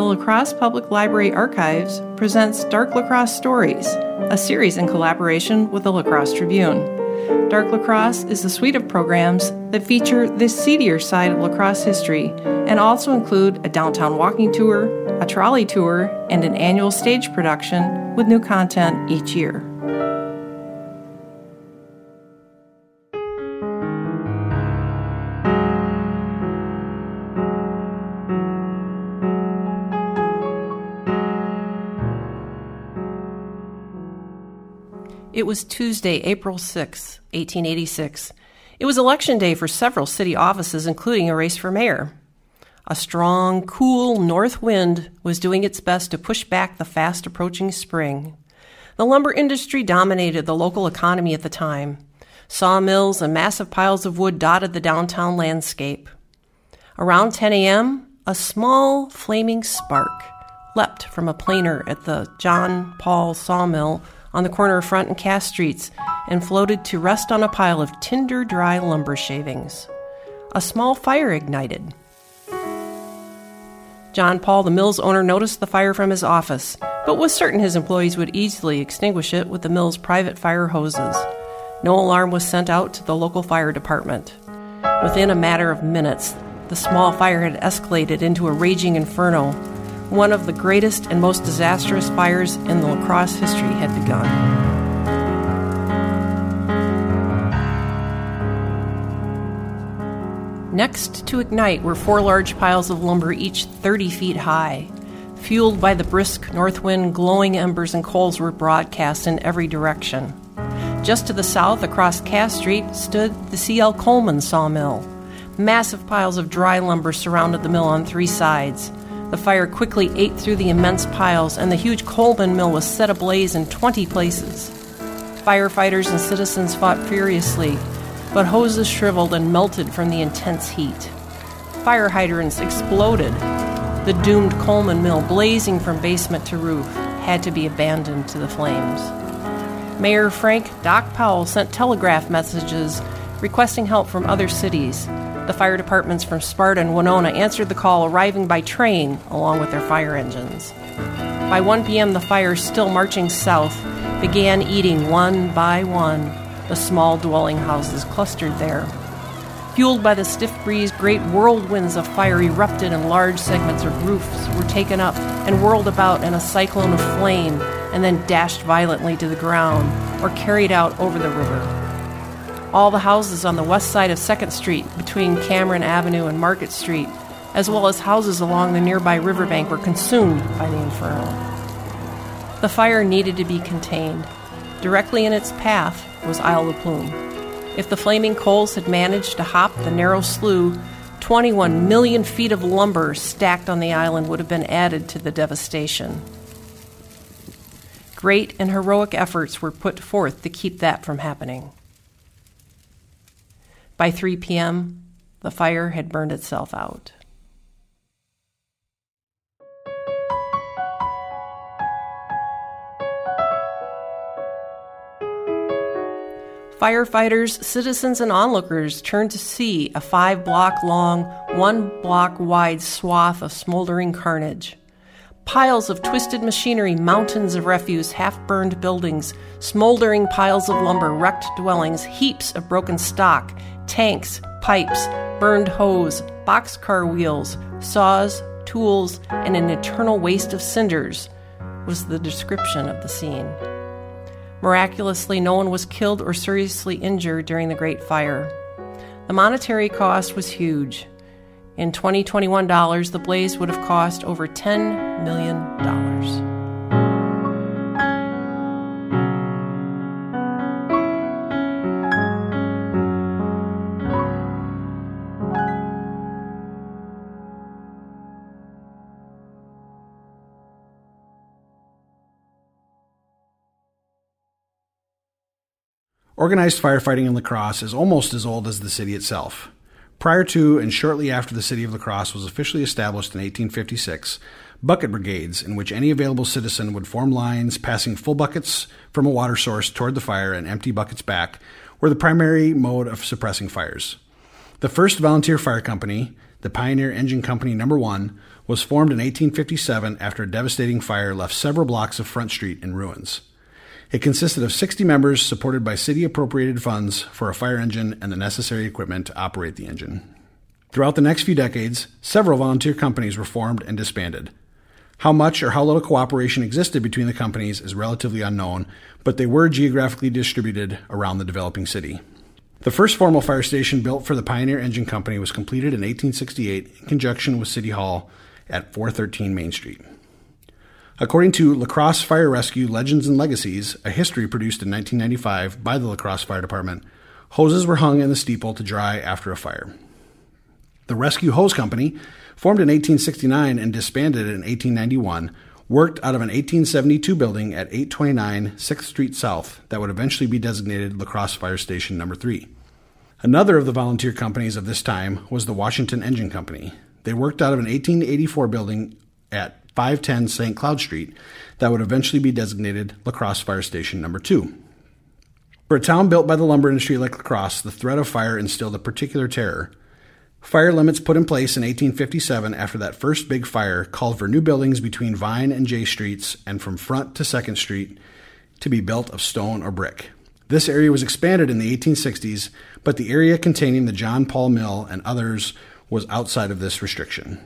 The La Crosse Public Library Archives presents Dark La Crosse Stories, a series in collaboration with the La Crosse Tribune. Dark La Crosse is a suite of programs that feature the seedier side of La Crosse history and also include a downtown walking tour, a trolley tour, and an annual stage production with new content each year. It was Tuesday, April 6, 1886. It was election day for several city offices, including a race for mayor. A strong, cool north wind was doing its best to push back the fast approaching spring. The lumber industry dominated the local economy at the time. Sawmills and massive piles of wood dotted the downtown landscape. Around 10 a.m., a small flaming spark leapt from a planer at the John Paul sawmill on the corner of Front and Cass Streets and floated to rest on a pile of tinder dry lumber shavings. A small fire ignited. John Paul, the mill's owner, noticed the fire from his office, but was certain his employees would easily extinguish it with the mill's private fire hoses. No alarm was sent out to the local fire department. Within a matter of minutes, the small fire had escalated into a raging inferno one of the greatest and most disastrous fires in the La Crosse history had begun. Next to ignite were four large piles of lumber, each 30 feet high. Fueled by the brisk north wind, glowing embers and coals were broadcast in every direction. Just to the south, across Cass Street, stood the C.L. Coleman sawmill. Massive piles of dry lumber surrounded the mill on three sides. The fire quickly ate through the immense piles, and the huge Coleman mill was set ablaze in 20 places. Firefighters and citizens fought furiously, but hoses shriveled and melted from the intense heat. Fire hydrants exploded. The doomed Coleman mill, blazing from basement to roof, had to be abandoned to the flames. Mayor Frank Doc Powell sent telegraph messages requesting help from other cities, the fire departments from Sparta and Winona answered the call, arriving by train along with their fire engines. By 1 p.m., the fire, still marching south, began eating one by one the small dwelling houses clustered there. Fueled by the stiff breeze, great whirlwinds of fire erupted, and large segments of roofs were taken up and whirled about in a cyclone of flame, and then dashed violently to the ground or carried out over the river. All the houses on the west side of 2nd Street between Cameron Avenue and Market Street, as well as houses along the nearby riverbank, were consumed by the inferno. The fire needed to be contained. Directly in its path was Isle La Plume. If the flaming coals had managed to hop the narrow slough, 21 million feet of lumber stacked on the island would have been added to the devastation. Great and heroic efforts were put forth to keep that from happening. By 3 p.m., the fire had burned itself out. Firefighters, citizens, and onlookers turned to see a five block long, one block wide swath of smoldering carnage. Piles of twisted machinery, mountains of refuse, half burned buildings, smoldering piles of lumber, wrecked dwellings, heaps of broken stock, tanks, pipes, burned hose, boxcar wheels, saws, tools, and an eternal waste of cinders was the description of the scene. Miraculously, no one was killed or seriously injured during the Great Fire. The monetary cost was huge. In 2021 dollars, the blaze would have cost over $10 million. Organized firefighting in La Crosse is almost as old as the city itself. Prior to and shortly after the city of La Crosse was officially established in 1856, bucket brigades, in which any available citizen would form lines passing full buckets from a water source toward the fire and empty buckets back, were the primary mode of suppressing fires. The first volunteer fire company, the Pioneer Engine Company Number 1, was formed in 1857 after a devastating fire left several blocks of Front Street in ruins. It consisted of 60 members supported by city appropriated funds for a fire engine and the necessary equipment to operate the engine. Throughout the next few decades, several volunteer companies were formed and disbanded. How much or how little cooperation existed between the companies is relatively unknown, but they were geographically distributed around the developing city. The first formal fire station built for the Pioneer Engine Company was completed in 1868 in conjunction with City Hall at 413 Main Street. According to La Crosse Fire Rescue Legends and Legacies, a history produced in 1995 by the La Crosse Fire Department, hoses were hung in the steeple to dry after a fire. The Rescue Hose Company, formed in 1869 and disbanded in 1891, worked out of an 1872 building at 829 6th Street South that would eventually be designated La Crosse Fire Station Number 3. Another of the volunteer companies of this time was the Washington Engine Company. They worked out of an 1884 building at 510 St. Cloud Street that would eventually be designated La Crosse Fire Station Number 2. For a town built by the lumber industry like La Crosse, the threat of fire instilled a particular terror. Fire limits put in place in 1857 after that first big fire called for new buildings between Vine and J Streets and from Front to Second Street to be built of stone or brick. This area was expanded in the 1860s, but the area containing the John Paul Mill and others was outside of this restriction.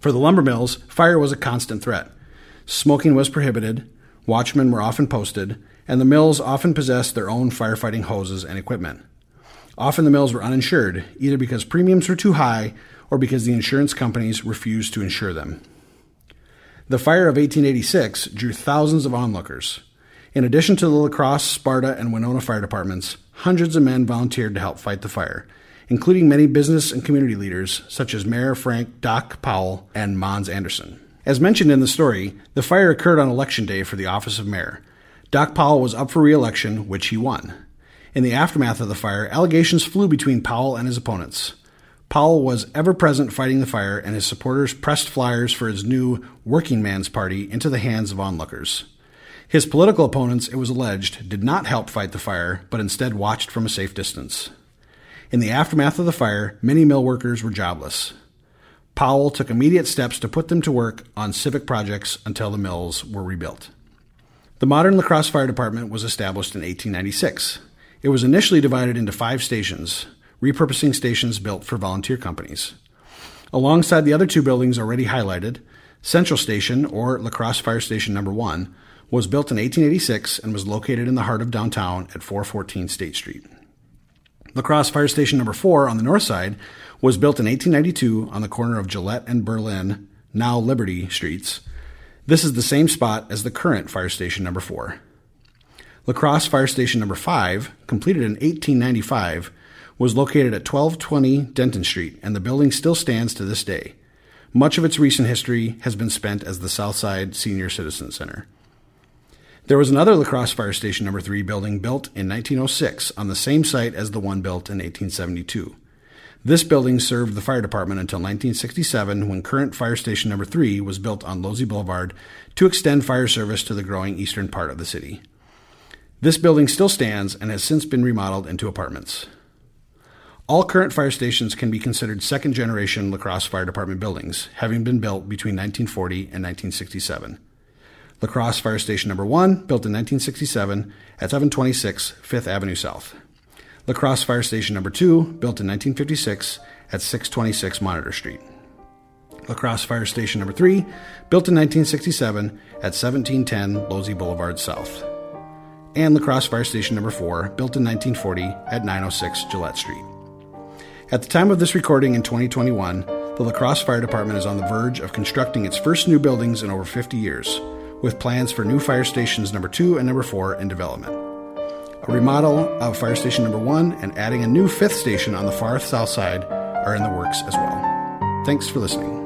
For the lumber mills, fire was a constant threat. Smoking was prohibited, watchmen were often posted, and the mills often possessed their own firefighting hoses and equipment. Often the mills were uninsured, either because premiums were too high or because the insurance companies refused to insure them. The fire of 1886 drew thousands of onlookers. In addition to the La Crosse, Sparta, and Winona fire departments, hundreds of men volunteered to help fight the fire, including many business and community leaders such as Mayor Frank Doc Powell and Mons Anderson. As mentioned in the story, the fire occurred on election day for the office of mayor. Doc Powell was up for re election, which he won. In the aftermath of the fire, allegations flew between Powell and his opponents. Powell was ever present fighting the fire, and his supporters pressed flyers for his new Working Man's Party into the hands of onlookers. His political opponents, it was alleged, did not help fight the fire, but instead watched from a safe distance. In the aftermath of the fire, many mill workers were jobless. Powell took immediate steps to put them to work on civic projects until the mills were rebuilt. The modern La Crosse Fire Department was established in 1896. It was initially divided into five stations, repurposing stations built for volunteer companies. Alongside the other two buildings already highlighted, Central Station, or La Crosse Fire Station Number 1, was built in 1886 and was located in the heart of downtown at 414 State Street. La Crosse Fire Station Number 4 on the north side was built in 1892 on the corner of Gillette and Berlin, now Liberty Streets. This is the same spot as the current Fire Station Number 4. La Crosse Fire Station Number 5, completed in 1895, was located at 1220 Denton Street, and the building still stands to this day. Much of its recent history has been spent as the Southside Senior Citizen Center. There was another La Crosse Fire Station Number 3 building built in 1906 on the same site as the one built in 1872. This building served the fire department until 1967 when current Fire Station Number 3 was built on Losey Boulevard to extend fire service to the growing eastern part of the city. This building still stands and has since been remodeled into apartments. All current fire stations can be considered second generation La Crosse Fire Department buildings, having been built between 1940 and 1967. La Crosse Fire Station Number 1, built in 1967 at 726 Fifth Avenue South. La Crosse Fire Station Number 2, built in 1956 at 626 Monitor Street. La Crosse Fire Station Number 3, built in 1967 at 1710 Losey Boulevard South. And La Crosse Fire Station Number 4, built in 1940 at 906 Gillette Street. At the time of this recording in 2021, the La Crosse Fire Department is on the verge of constructing its first new buildings in over 50 years with plans for new fire stations number 2 and number 4 in development. A remodel of fire station number 1 and adding a new fifth station on the far south side are in the works as well. Thanks for listening.